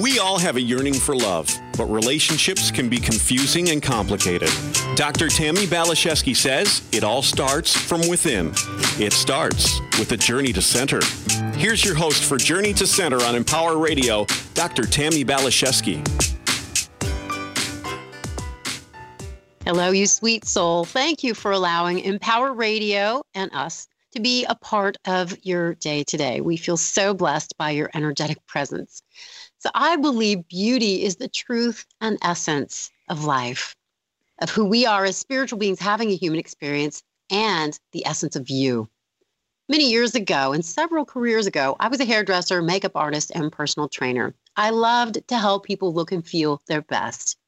We all have a yearning for love, but relationships can be confusing and complicated. Dr. Tammi Baliszewski says it all starts from within. It starts with a journey to center. Here's your host for Journey to Center on Empower Radio, Dr. Tammi Baliszewski. Hello, you sweet soul. Thank you for allowing Empower Radio and us to be a part of your day today. We feel so blessed by your energetic presence. So I believe beauty is the truth and essence of life, of who we are as spiritual beings having a human experience, and the essence of you. Many years ago, and several careers ago, I was a hairdresser, makeup artist, and personal trainer. I loved to help people look and feel their best.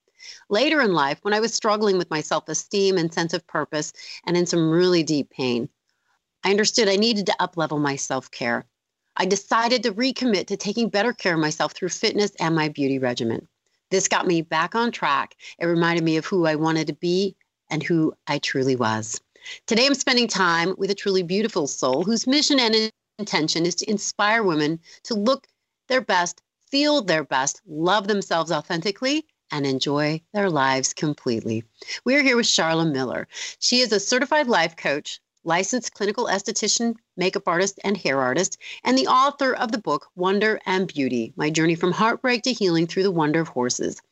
Later in life, when I was struggling with my self esteem and sense of purpose and in some really deep pain, I understood I needed to uplevel my self care. I decided to recommit to taking better care of myself through fitness and my beauty regimen. This got me back on track. It reminded me of who I wanted to be and who I truly was. Today, I'm spending time with a truly beautiful soul whose mission and intention is to inspire women to look their best, feel their best, love themselves authentically, and enjoy their lives completely. We're here with Charla Miller. She is a certified life coach, licensed clinical esthetician, makeup artist, and hair artist, and the author of the book Wonder and Beauty My Journey from Heartbreak to Healing Through the Wonder of Horses.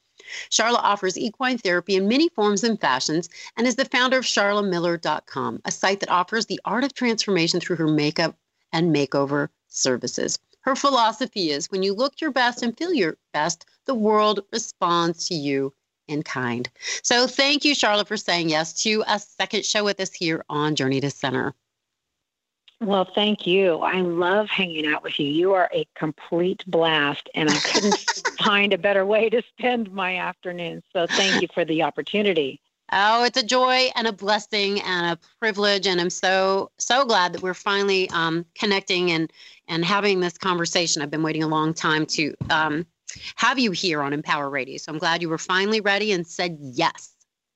Charla offers equine therapy in many forms and fashions and is the founder of charlamiller.com, a site that offers the art of transformation through her makeup and makeover services. Her philosophy is when you look your best and feel your best, the world responds to you in kind. So thank you, Charla, for saying yes to a second show with us here on Journey to Center. Well, thank you. I love hanging out with you. You are a complete blast, and I couldn't find a better way to spend my afternoon. So thank you for the opportunity. Oh, it's a joy and a blessing and a privilege, and I'm so so glad that we're finally um, connecting and and having this conversation. I've been waiting a long time to um, have you here on Empower Radio. So I'm glad you were finally ready and said yes.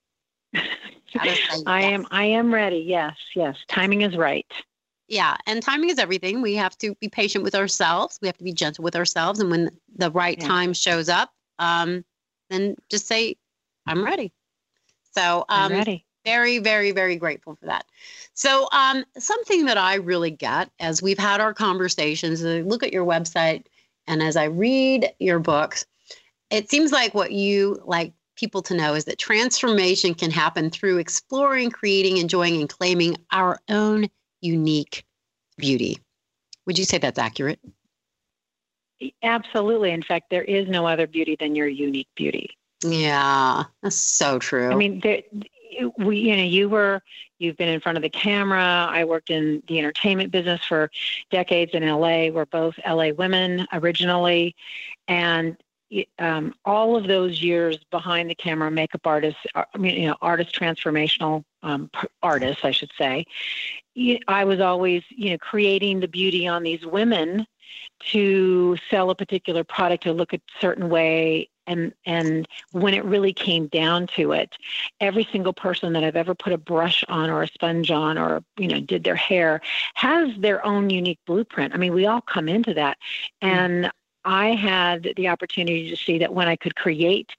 yes. I am I am ready. Yes, yes. Timing is right. Yeah, and timing is everything. We have to be patient with ourselves. We have to be gentle with ourselves, and when the right yeah. time shows up, um, then just say, "I'm ready." So um, I'm ready. Very, very, very grateful for that. So, um, something that I really get as we've had our conversations, I look at your website, and as I read your books, it seems like what you like people to know is that transformation can happen through exploring, creating, enjoying, and claiming our own unique beauty. Would you say that's accurate? Absolutely. In fact, there is no other beauty than your unique beauty. Yeah, that's so true. I mean, there, we, you know, you were, you've been in front of the camera. I worked in the entertainment business for decades in LA. We're both LA women originally. And um, all of those years behind the camera, makeup artists, uh, you know, artist transformational um, artists, I should say. I was always, you know, creating the beauty on these women to sell a particular product to look a certain way and and when it really came down to it every single person that i've ever put a brush on or a sponge on or you know did their hair has their own unique blueprint i mean we all come into that mm. and I had the opportunity to see that when I could create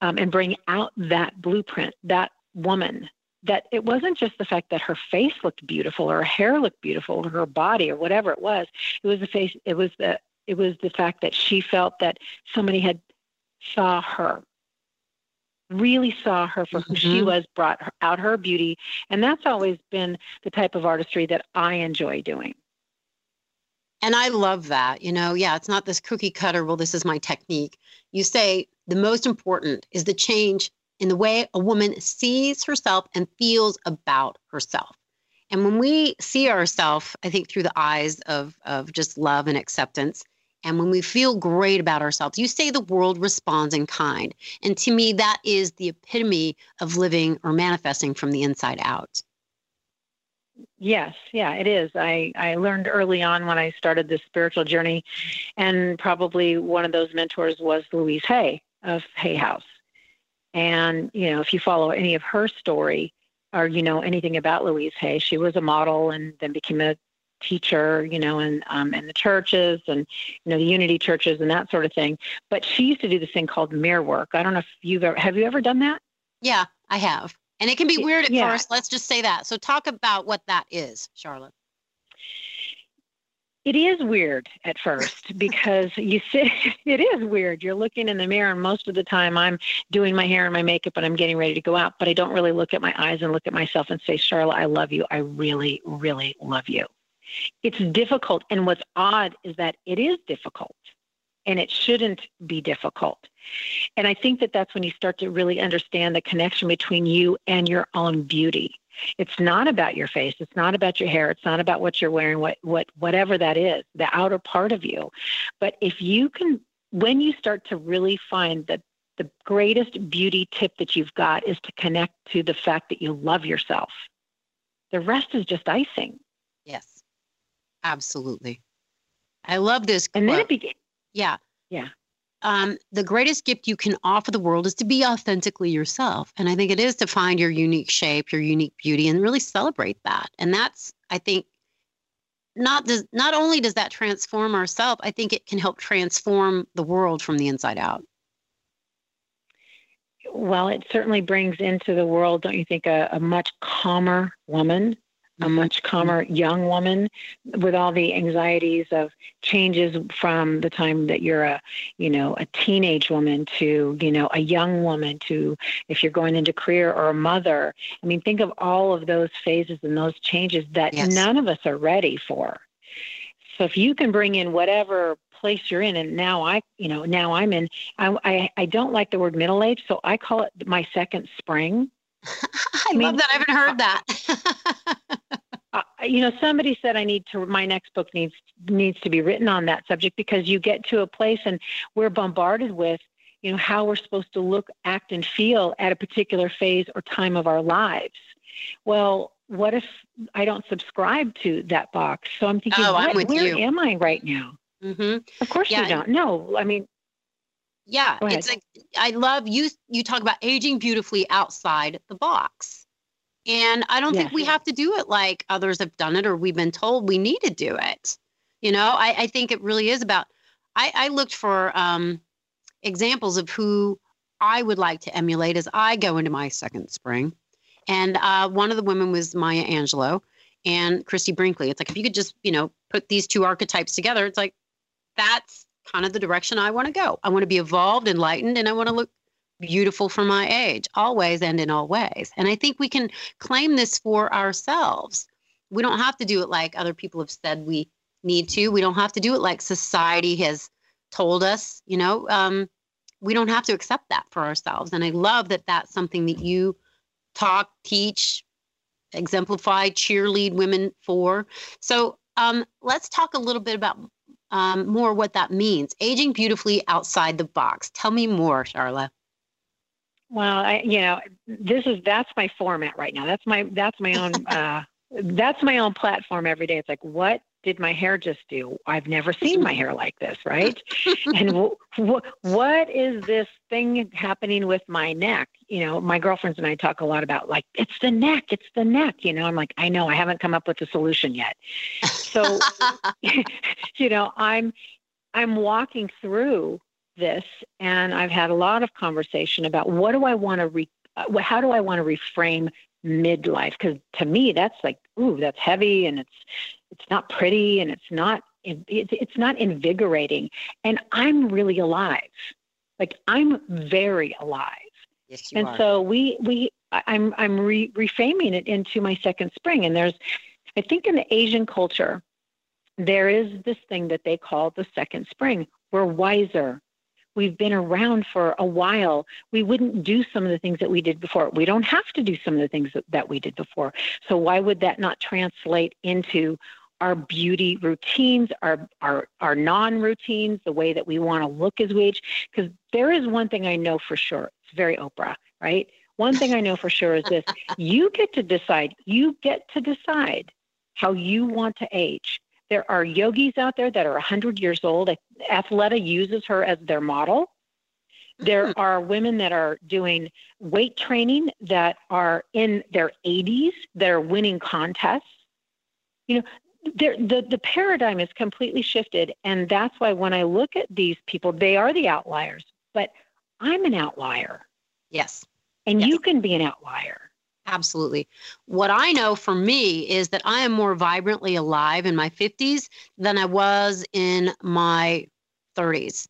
um, and bring out that blueprint, that woman, that it wasn't just the fact that her face looked beautiful or her hair looked beautiful or her body or whatever it was. It was the face. It was the it was the fact that she felt that somebody had saw her, really saw her for who mm-hmm. she was, brought her, out her beauty. And that's always been the type of artistry that I enjoy doing. And I love that. You know, yeah, it's not this cookie cutter, well, this is my technique. You say the most important is the change in the way a woman sees herself and feels about herself. And when we see ourselves, I think through the eyes of, of just love and acceptance, and when we feel great about ourselves, you say the world responds in kind. And to me, that is the epitome of living or manifesting from the inside out. Yes, yeah, it is. I, I learned early on when I started this spiritual journey, and probably one of those mentors was Louise Hay of Hay House. And, you know, if you follow any of her story or you know anything about Louise Hay, she was a model and then became a teacher, you know, and um, in the churches and you know the Unity churches and that sort of thing. But she used to do this thing called mirror work. I don't know if you've ever have you ever done that? Yeah, I have, and it can be weird at yeah. first. Let's just say that. So talk about what that is, Charla. It is weird at first because you sit, it is weird. You're looking in the mirror, and most of the time I'm doing my hair and my makeup and I'm getting ready to go out, but I don't really look at my eyes and look at myself and say, Charla, I love you. I really, really love you. It's difficult. And what's odd is that it is difficult and it shouldn't be difficult. And I think that that's when you start to really understand the connection between you and your own beauty. It's not about your face. It's not about your hair. It's not about what you're wearing, what, what, whatever that is, the outer part of you. But if you can, when you start to really find that the greatest beauty tip that you've got is to connect to the fact that you love yourself, the rest is just icing. Absolutely. I love this. Quote. And then it begins. Yeah. Yeah um, the greatest gift you can offer the world is to be authentically yourself. And I think it is to find your unique shape, your unique beauty, and really celebrate that. And that's, I think, not does not only does that transform ourselves, I think it can help transform the world from the inside out. Well, it certainly brings into the world, don't you think, a, a much calmer woman, a mm-hmm. much calmer young woman with all the anxieties of changes from the time that you're a you know a teenage woman to you know a young woman to if you're going into career or a mother. I mean think of all of those phases and those changes that yes. none of us are ready for. So if you can bring in whatever place you're in and now i you know now i'm in i i, I don't like the word middle age so i call it my second spring I, I mean, love that. I haven't heard that. uh, you know, somebody said I need to. My next book needs needs to be written on that subject because you get to a place and we're bombarded with, you know, how we're supposed to look, act, and feel at a particular phase or time of our lives. Well, what if I don't subscribe to that box? So I'm thinking, oh, I'm where you. am I right now? Mm-hmm. Of course yeah. you don't. No, I mean, yeah, it's like I love you. You talk about aging beautifully outside the box, and I don't yes. think we have to do it like others have done it, or we've been told we need to do it. You know, I, I think it really is about. I, I looked for um, examples of who I would like to emulate as I go into my second spring, and uh, one of the women was Maya Angelou and Christy Brinkley. It's like if you could just you know put these two archetypes together, it's like that's kind of the direction I want to go. I want to be evolved, enlightened, and I want to look beautiful for my age, always and in all ways. And I think we can claim this for ourselves. We don't have to do it like other people have said we need to. We don't have to do it like society has told us. You know, um, we don't have to accept that for ourselves. And I love that that's something that you talk, teach, exemplify, cheerlead women for. So um, let's talk a little bit about um, more what that means. Aging beautifully outside the box. Tell me more, Charla. Well, I, you know, this is that's my format right now. That's my that's my own uh, that's my own platform every day. It's like, what did my hair just do? I've never seen my hair like this, right? and w- w- what is this thing happening with my neck? You know, my girlfriends and I talk a lot about like, it's the neck, it's the neck. You know, I'm like, I know, I haven't come up with a solution yet. So, you know, I'm I'm walking through this, and I've had a lot of conversation about what do I want to re, uh, how do I want to reframe midlife? Because to me, that's like, ooh, that's heavy, and it's it's not pretty and it's not it's not invigorating. And i'm really alive. Like i'm very alive. Yes, and are. so we we i'm i'm re- reframing it into my second spring. And there's i think in the asian culture there is this thing that they call the second spring. We're wiser we've been around for a while, we wouldn't do some of the things that we did before. We don't have to do some of the things that, that we did before. So why would that not translate into our beauty routines, our our our non-routines, the way that we want to look as we age. Because there is one thing I know for sure. It's very Oprah, right? One thing I know for sure is this: you get to decide. You get to decide how you want to age. There are yogis out there that are 100 years old. Athleta uses her as their model. There mm-hmm. are women that are doing weight training that are in their 80s that are winning contests. You know, the the paradigm is completely shifted, and that's why when I look at these people, they are the outliers, but I'm an outlier. Yes. And yes. you can be an outlier. Absolutely. What I know for me is that I am more vibrantly alive in my 50s than I was in my 30s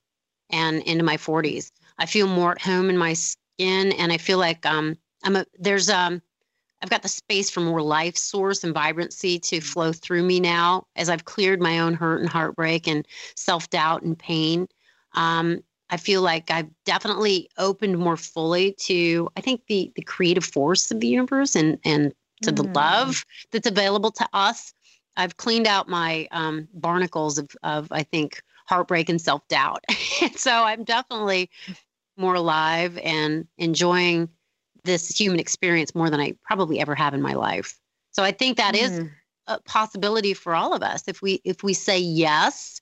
and into my 40s. I feel more at home in my skin and I feel like um I'm a there's um I've got the space for more life source and vibrancy to flow through me now as I've cleared my own hurt and heartbreak and self doubt and pain. Um, I feel like I've definitely opened more fully to, I think, the the creative force of the universe and and to mm. the love that's available to us. I've cleaned out my um, barnacles of, of, I think, heartbreak and self doubt. and so I'm definitely more alive and enjoying this human experience more than I probably ever have in my life. So I think that mm. is a possibility for all of us if we if we say yes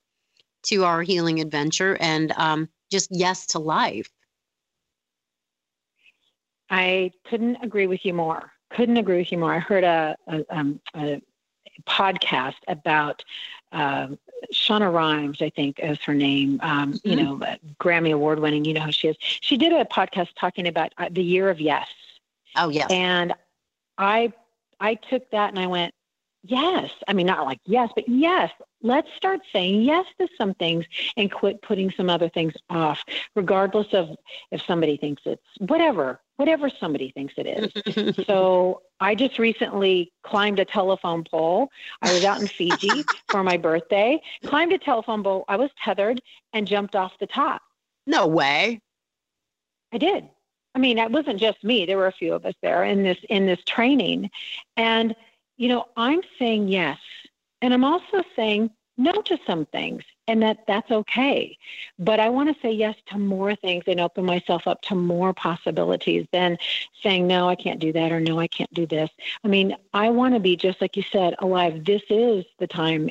to our healing adventure and um, just yes to life. I couldn't agree with you more. Couldn't agree with you more. I heard a, a, um, a podcast about uh, Shonda Rhimes, I think is her name. Um, mm-hmm. You know, Grammy award winning. You know who she is. She did a podcast talking about uh, the year of yes. Oh yes. And I I took that and I went, yes. I mean, not like yes, but yes. Let's start saying yes to some things and quit putting some other things off, regardless of if somebody thinks it's whatever, whatever somebody thinks it is. so I just recently climbed a telephone pole. I was out in Fiji for my birthday, climbed a telephone pole. I was tethered and jumped off the top. No way. I did. I mean, it wasn't just me. There were a few of us there in this in this training. And you know, I'm saying yes. And I'm also saying no to some things and that that's okay. But I want to say yes to more things and open myself up to more possibilities than saying, no, I can't do that or no, I can't do this. I mean, I want to be, just like you said, alive. This is the time,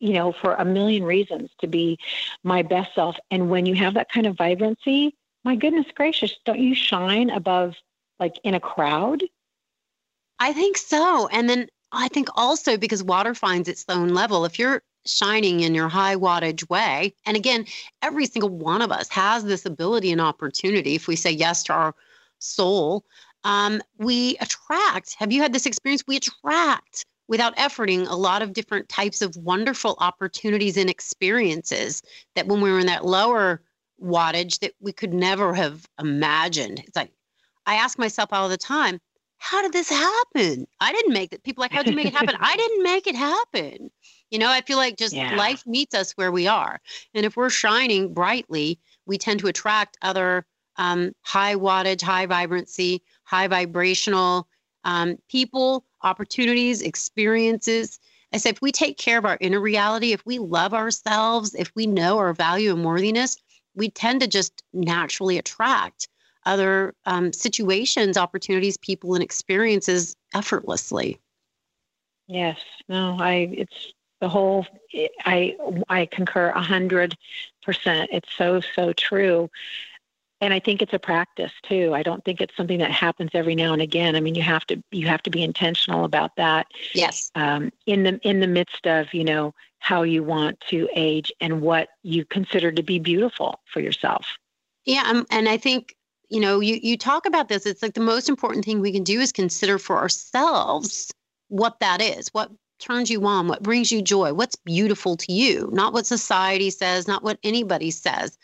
you know, for a million reasons to be my best self. And when you have that kind of vibrancy, my goodness gracious, don't you shine above like in a crowd? I think so. And then I think also because water finds its own level, if you're shining in your high wattage way, and again, every single one of us has this ability and opportunity if we say yes to our soul, um, we attract. Have you had this experience? We attract without efforting a lot of different types of wonderful opportunities and experiences that when we were in that lower wattage that we could never have imagined. It's like I ask myself all the time, how did this happen? I didn't make it. People like, how'd you make it happen? I didn't make it happen. You know, I feel like just yeah. life meets us where we are. And if we're shining brightly, we tend to attract other um, high wattage, high vibrancy, high vibrational um, people, opportunities, experiences. I said, if we take care of our inner reality, if we love ourselves, if we know our value and worthiness, we tend to just naturally attract other um, situations, opportunities, people, and experiences effortlessly. Yes, no, I it's the whole. I I concur a hundred percent. It's so so true, and I think it's a practice too. I don't think it's something that happens every now and again. I mean, you have to you have to be intentional about that. Yes. Um, in the in the midst of you know how you want to age and what you consider to be beautiful for yourself. Yeah, um, and I think you know, you you talk about this. It's like the most important thing we can do is consider for ourselves what that is, what turns you on, what brings you joy, what's beautiful to you, not what society says, not what anybody says.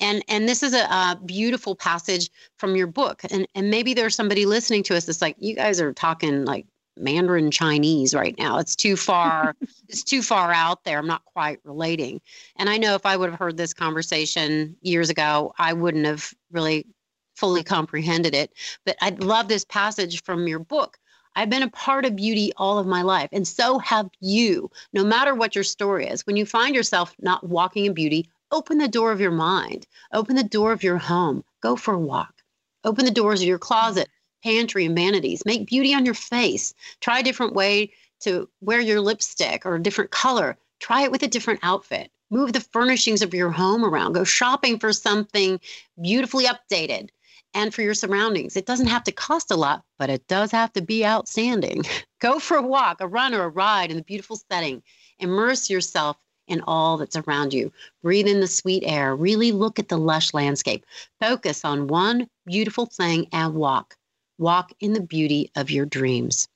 And and this is a, a beautiful passage from your book. And and maybe there's somebody listening to us that's like, you guys are talking like Mandarin Chinese right now. It's too far. it's too far out there. I'm not quite relating. And I know if I would have heard this conversation years ago, I wouldn't have really fully comprehended it. But I love this passage from your book. I've been a part of beauty all of my life, and so have you. No matter what your story is, when you find yourself not walking in beauty, open the door of your mind, open the door of your home, go for a walk, open the doors of your closet, pantry, and vanities. Make beauty on your face. Try a different way to wear your lipstick or a different color. Try it with a different outfit. Move the furnishings of your home around. Go shopping for something beautifully updated and for your surroundings. It doesn't have to cost a lot, but it does have to be outstanding. Go for a walk, a run, or a ride in a beautiful setting. Immerse yourself in all that's around you. Breathe in the sweet air. Really look at the lush landscape. Focus on one beautiful thing and walk. Walk in the beauty of your dreams.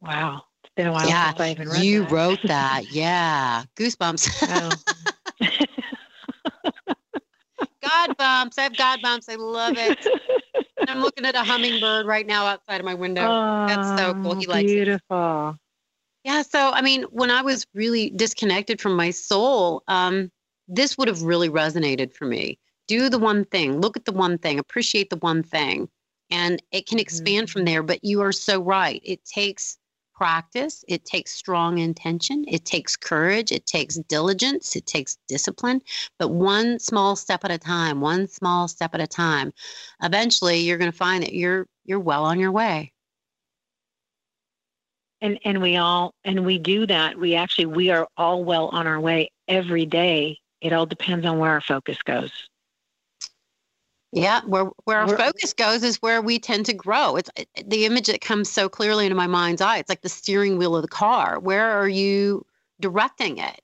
Wow. It's been a while yeah, since I even read you that. wrote that. Yeah. Goosebumps. Oh. God bumps. I have God bumps. I love it. And I'm looking at a hummingbird right now outside of my window. That's so cool. He Oh, likes it. beautiful. Yeah. So, I mean, when I was really disconnected from my soul, um, this would have really resonated for me. Do the one thing, look at the one thing, appreciate the one thing, and it can expand from there. But you are so right. It takes practice, it takes strong intention, it takes courage, it takes diligence, it takes discipline. But one small step at a time, one small step at a time, eventually you're going to find that you're you're well on your way. and and we all and we do that. We actually we are all well on our way every day. It all depends on where our focus goes Yeah, where where our focus goes is where we tend to grow. It's the image that comes so clearly into my mind's eye. It's like the steering wheel of the car. Where are you directing it?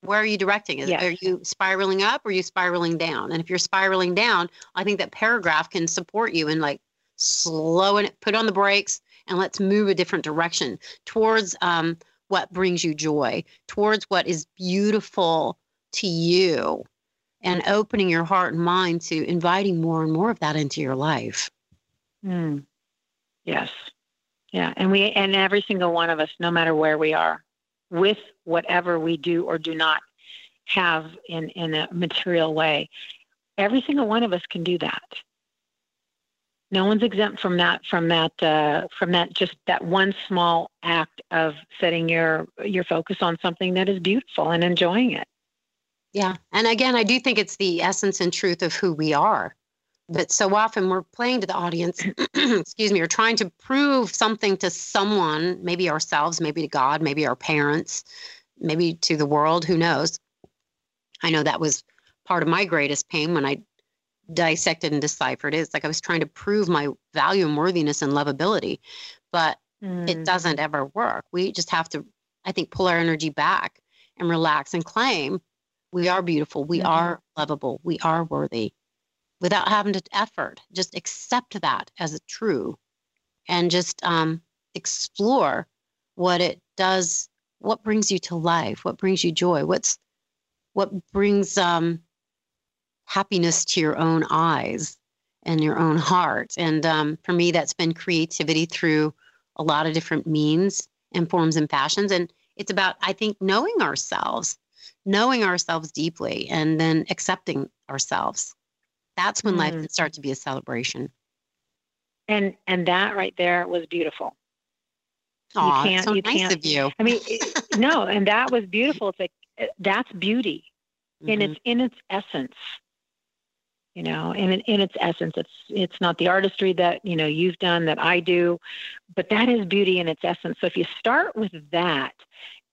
Where are you directing it? Yes. Are you spiraling up or are you spiraling down? And if you're spiraling down, I think that paragraph can support you in like slowing it, put on the brakes, and let's move a different direction towards um, what brings you joy, towards what is beautiful to you and opening your heart and mind to inviting more and more of that into your life. Hmm. yes yeah and we and every single one of us no matter where we are with whatever we do or do not have in in a material way every single one of us can do that no one's exempt from that from that uh, from that just that one small act of setting your your focus on something that is beautiful and enjoying it Yeah. And again, I do think it's the essence and truth of who we are. But so often we're playing to the audience, excuse me, or trying to prove something to someone, maybe ourselves, maybe to God, maybe our parents, maybe to the world, who knows. I know that was part of my greatest pain when I dissected and deciphered it. It's like I was trying to prove my value and worthiness and lovability, but it mm. doesn't ever work. We just have to, I think, pull our energy back and relax and claim we are beautiful, we Mhm. are lovable, we are worthy without having to effort. Just accept that as a true and just um, explore what it does, what brings you to life, what brings you joy, what's what brings um, happiness to your own eyes and your own heart. And um, for me, that's been creativity through a lot of different means and forms and fashions. And it's about, I think, knowing ourselves, knowing ourselves deeply, and then accepting ourselves. That's when life Mm. can start to be a celebration. and and that right there was beautiful Aw, can't- so you nice can't- of you. i mean no and that was beautiful it's like uh, that's beauty in Mhm. its in its essence you know in in its essence it's it's not the artistry that you know you've done that i do but that is beauty in its essence so if you start with that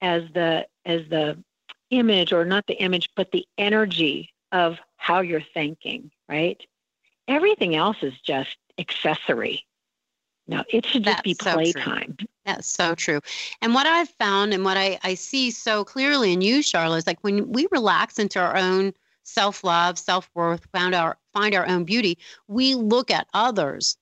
as the as the image or not the image but the energy of how you're thinking right everything else is just accessory no it should just be That's so true. playtime That's so true. And what I've found and what I, I see so clearly in you, Charla, is like when we relax into our own self love, self worth, found our find our own beauty, we look at others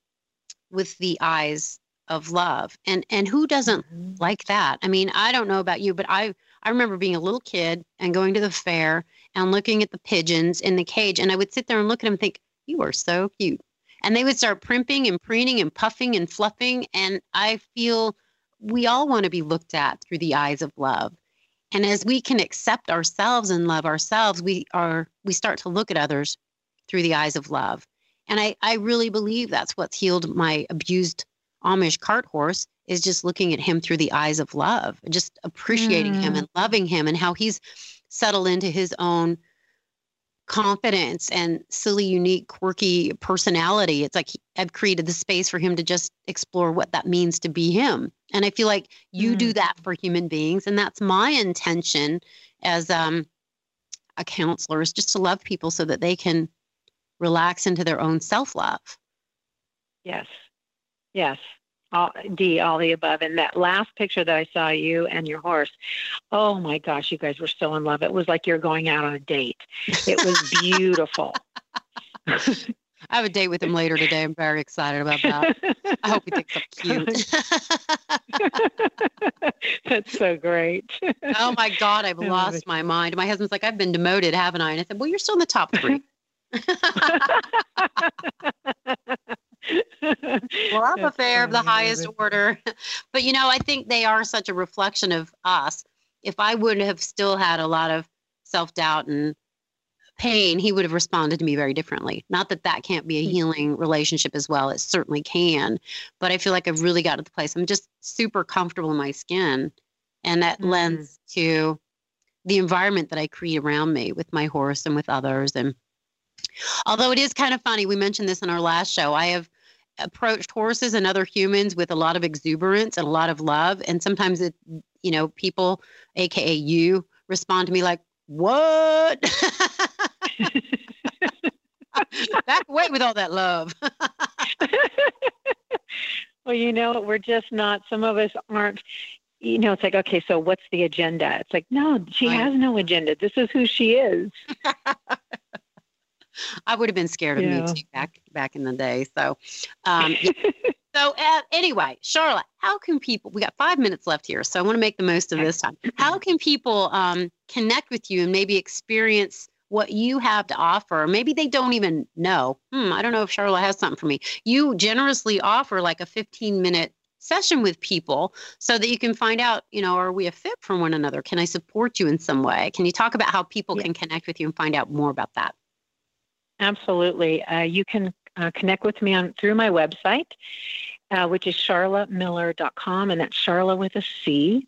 with the eyes of love. And and who doesn't Mhm. like that? I mean, I don't know about you, but I I remember being a little kid and going to the fair and looking at the pigeons in the cage, and I would sit there and look at them and think, "You are so cute." And they would start primping and preening and puffing and fluffing, and I feel we all want to be looked at through the eyes of love. And as we can accept ourselves and love ourselves, we are we start to look at others through the eyes of love. And I, I really believe that's what's healed my abused Amish cart horse is just looking at him through the eyes of love, just appreciating him Mm. and loving him and how he's settled into his own confidence and silly, unique, quirky personality. It's like he, I've created the space for him to just explore what that means to be him. And I feel like you do Mm. that for human beings. And that's my intention as um, a counselor is just to love people so that they can relax into their own self love. Yes. Yes. All, D, all the above. And that last picture that I saw you and your horse, oh my gosh, you guys were so in love. It was like you're going out on a date. It was beautiful. I have a date with him later today. I'm very excited about that. I hope he thinks I'm cute. That's so great. oh my God, I've lost my mind. My husband's like, I've been demoted, haven't I? And I said, Well, you're still in the top three. love affair of the highest order. But you know, I think they are such a reflection of us. If I would have still had a lot of self doubt and pain, he would have responded to me very differently. Not that that can't be a mm-hmm. healing relationship as well. It certainly can. But I feel like I've really got to the place I'm just super comfortable in my skin. And that mm-hmm. lends to the environment that I create around me with my horse and with others. And although it is kind of funny, we mentioned this in our last show, I have approached horses and other humans with a lot of exuberance and a lot of love. And sometimes it, you know, people, AKA you, respond to me like, what? Back away with all that love. well, you know, we're just not, some of us aren't, you know, it's like, okay, so what's the agenda? It's like, no, she has no agenda. This is who she is. I would have been scared of yeah. me too back back in the day. So, um, so uh, anyway, Charla, how can people? We got five minutes left here, so I want to make the most of this time. How can people um, connect with you and maybe experience what you have to offer? Maybe they don't even know. Hmm, I don't know if Charla has something for me. You generously offer like a 15 minute session with people so that you can find out, you know, are we a fit for one another? Can I support you in some way? Can you talk about how people yeah. can connect with you and find out more about that? Absolutely. Uh, you can uh, connect with me on through my website, uh, which is charlamiller.com, and that's Charla with a C.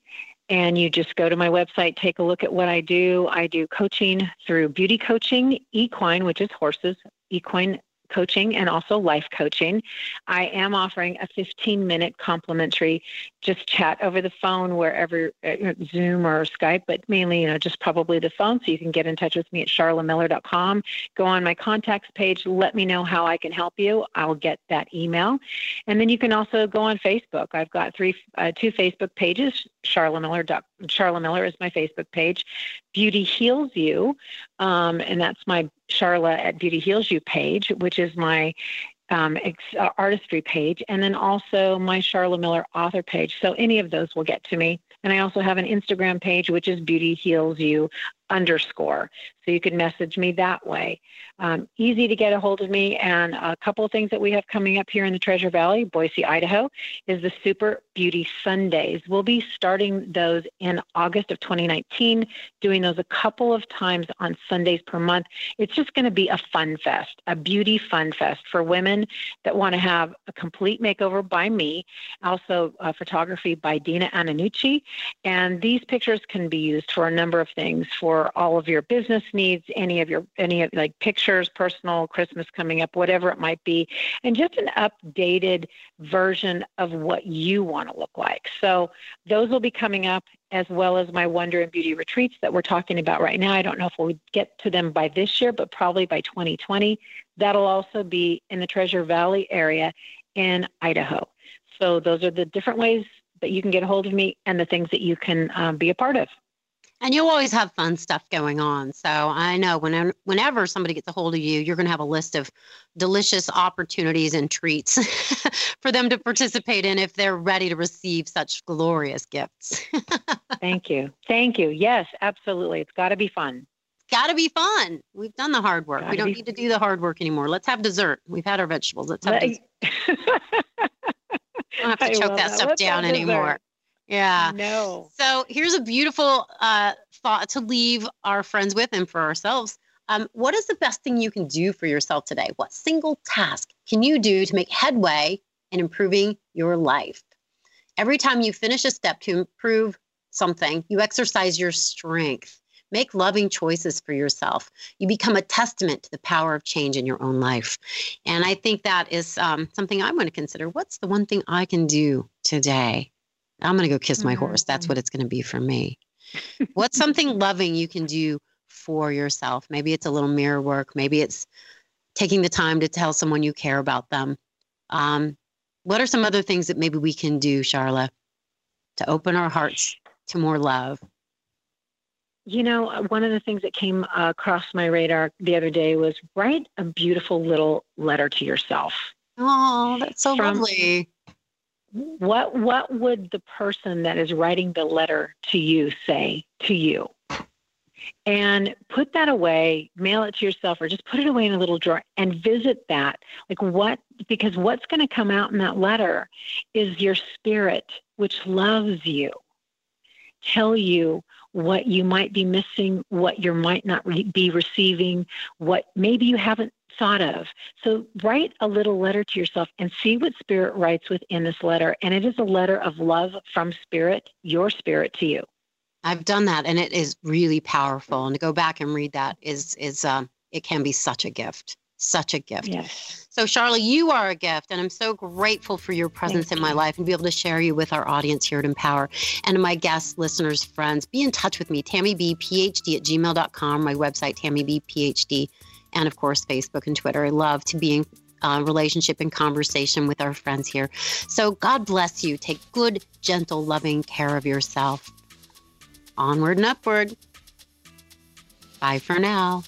And you just go to my website, take a look at what I do. I do coaching through beauty coaching, equine, which is horses, equine coaching and also life coaching. I am offering a 15 minute complimentary just chat over the phone wherever uh, Zoom or Skype, but mainly, you know, just probably the phone. So you can get in touch with me at charlamiller.com. Go on my contacts page. Let me know how I can help you. I'll get that email. And then you can also go on Facebook. I've got three, uh, two Facebook pages. Charla Miller, Miller is my Facebook page. Beauty Heals You, um, and that's my Charla at Beauty Heals You page, which is my um, ex- uh, artistry page, and then also my Charla Miller author page. So any of those will get to me. And I also have an Instagram page, which is Beauty Heals You underscore. So you can message me that way. Um, easy to get a hold of me. And a couple of things that we have coming up here in the Treasure Valley, Boise, Idaho, is the Super Beauty Sundays. We'll be starting those in August of 2019, doing those a couple of times on Sundays per month. It's just going to be a fun fest, a beauty fun fest for women that want to have a complete makeover by me, also photography by Dina Antonucci. And these pictures can be used for a number of things for all of your business needs, any of your any of like pictures, personal, Christmas coming up, whatever it might be, and just an updated version of what you want to look like. So those will be coming up as well as my Wonder and Beauty retreats that we're talking about right now. I don't know if we'll get to them by this year, but probably by 2020. That'll also be in the Treasure Valley area in Idaho. So those are the different ways that you can get a hold of me and the things that you can um, be a part of. And you always have fun stuff going on. So I know whenever, whenever somebody gets a hold of you, you're going to have a list of delicious opportunities and treats for them to participate in if they're ready to receive such glorious gifts. Thank you. Thank you. Yes, absolutely. It's got to be fun. Got to be fun. We've done the hard work. Gotta we don't need to do the hard work anymore. Let's have dessert. We've had our vegetables. Let's have dessert. don't have to choke that, that stuff down anymore. Yeah. No. So here's a beautiful uh, thought to leave our friends with and for ourselves. Um, what is the best thing you can do for yourself today? What single task can you do to make headway in improving your life? Every time you finish a step to improve something, you exercise your strength. Make loving choices for yourself. You become a testament to the power of change in your own life. And I think that is um, something I'm going to consider. What's the one thing I can do today I'm going to go kiss my mm-hmm. horse. That's what it's going to be for me. What's something loving you can do for yourself? Maybe it's a little mirror work. Maybe it's taking the time to tell someone you care about them. Um, what are some other things that maybe we can do, Charla, to open our hearts to more love? You know, one of the things that came across my radar the other day was write a beautiful little letter to yourself. Oh, that's so From, lovely. What what would the person that is writing the letter to you say to you? and put that away, mail it to yourself, or just put it away in a little drawer and visit that. Like what, because what's going to come out in that letter is your spirit, which loves you, tell you what you might be missing, what you might not re- be receiving, what maybe you haven't thought of. So write a little letter to yourself and see what spirit writes within this letter. And it is a letter of love from spirit, your spirit to you. I've done that, and it is really powerful. And to go back and read that is is um, it can be such a gift, such a gift. Yes. So, Charla, you are a gift, and I'm so grateful for your presence Thank in my you. life and be able to share you with our audience here at Empower and my guests, listeners, friends. Be in touch with me, Tammi B, PhD at gmail.com, my website, tammibphd, and of course, Facebook and Twitter. I love to be in uh, relationship and conversation with our friends here. So, God bless you. Take good, gentle, loving care of yourself onward and upward. Bye for now.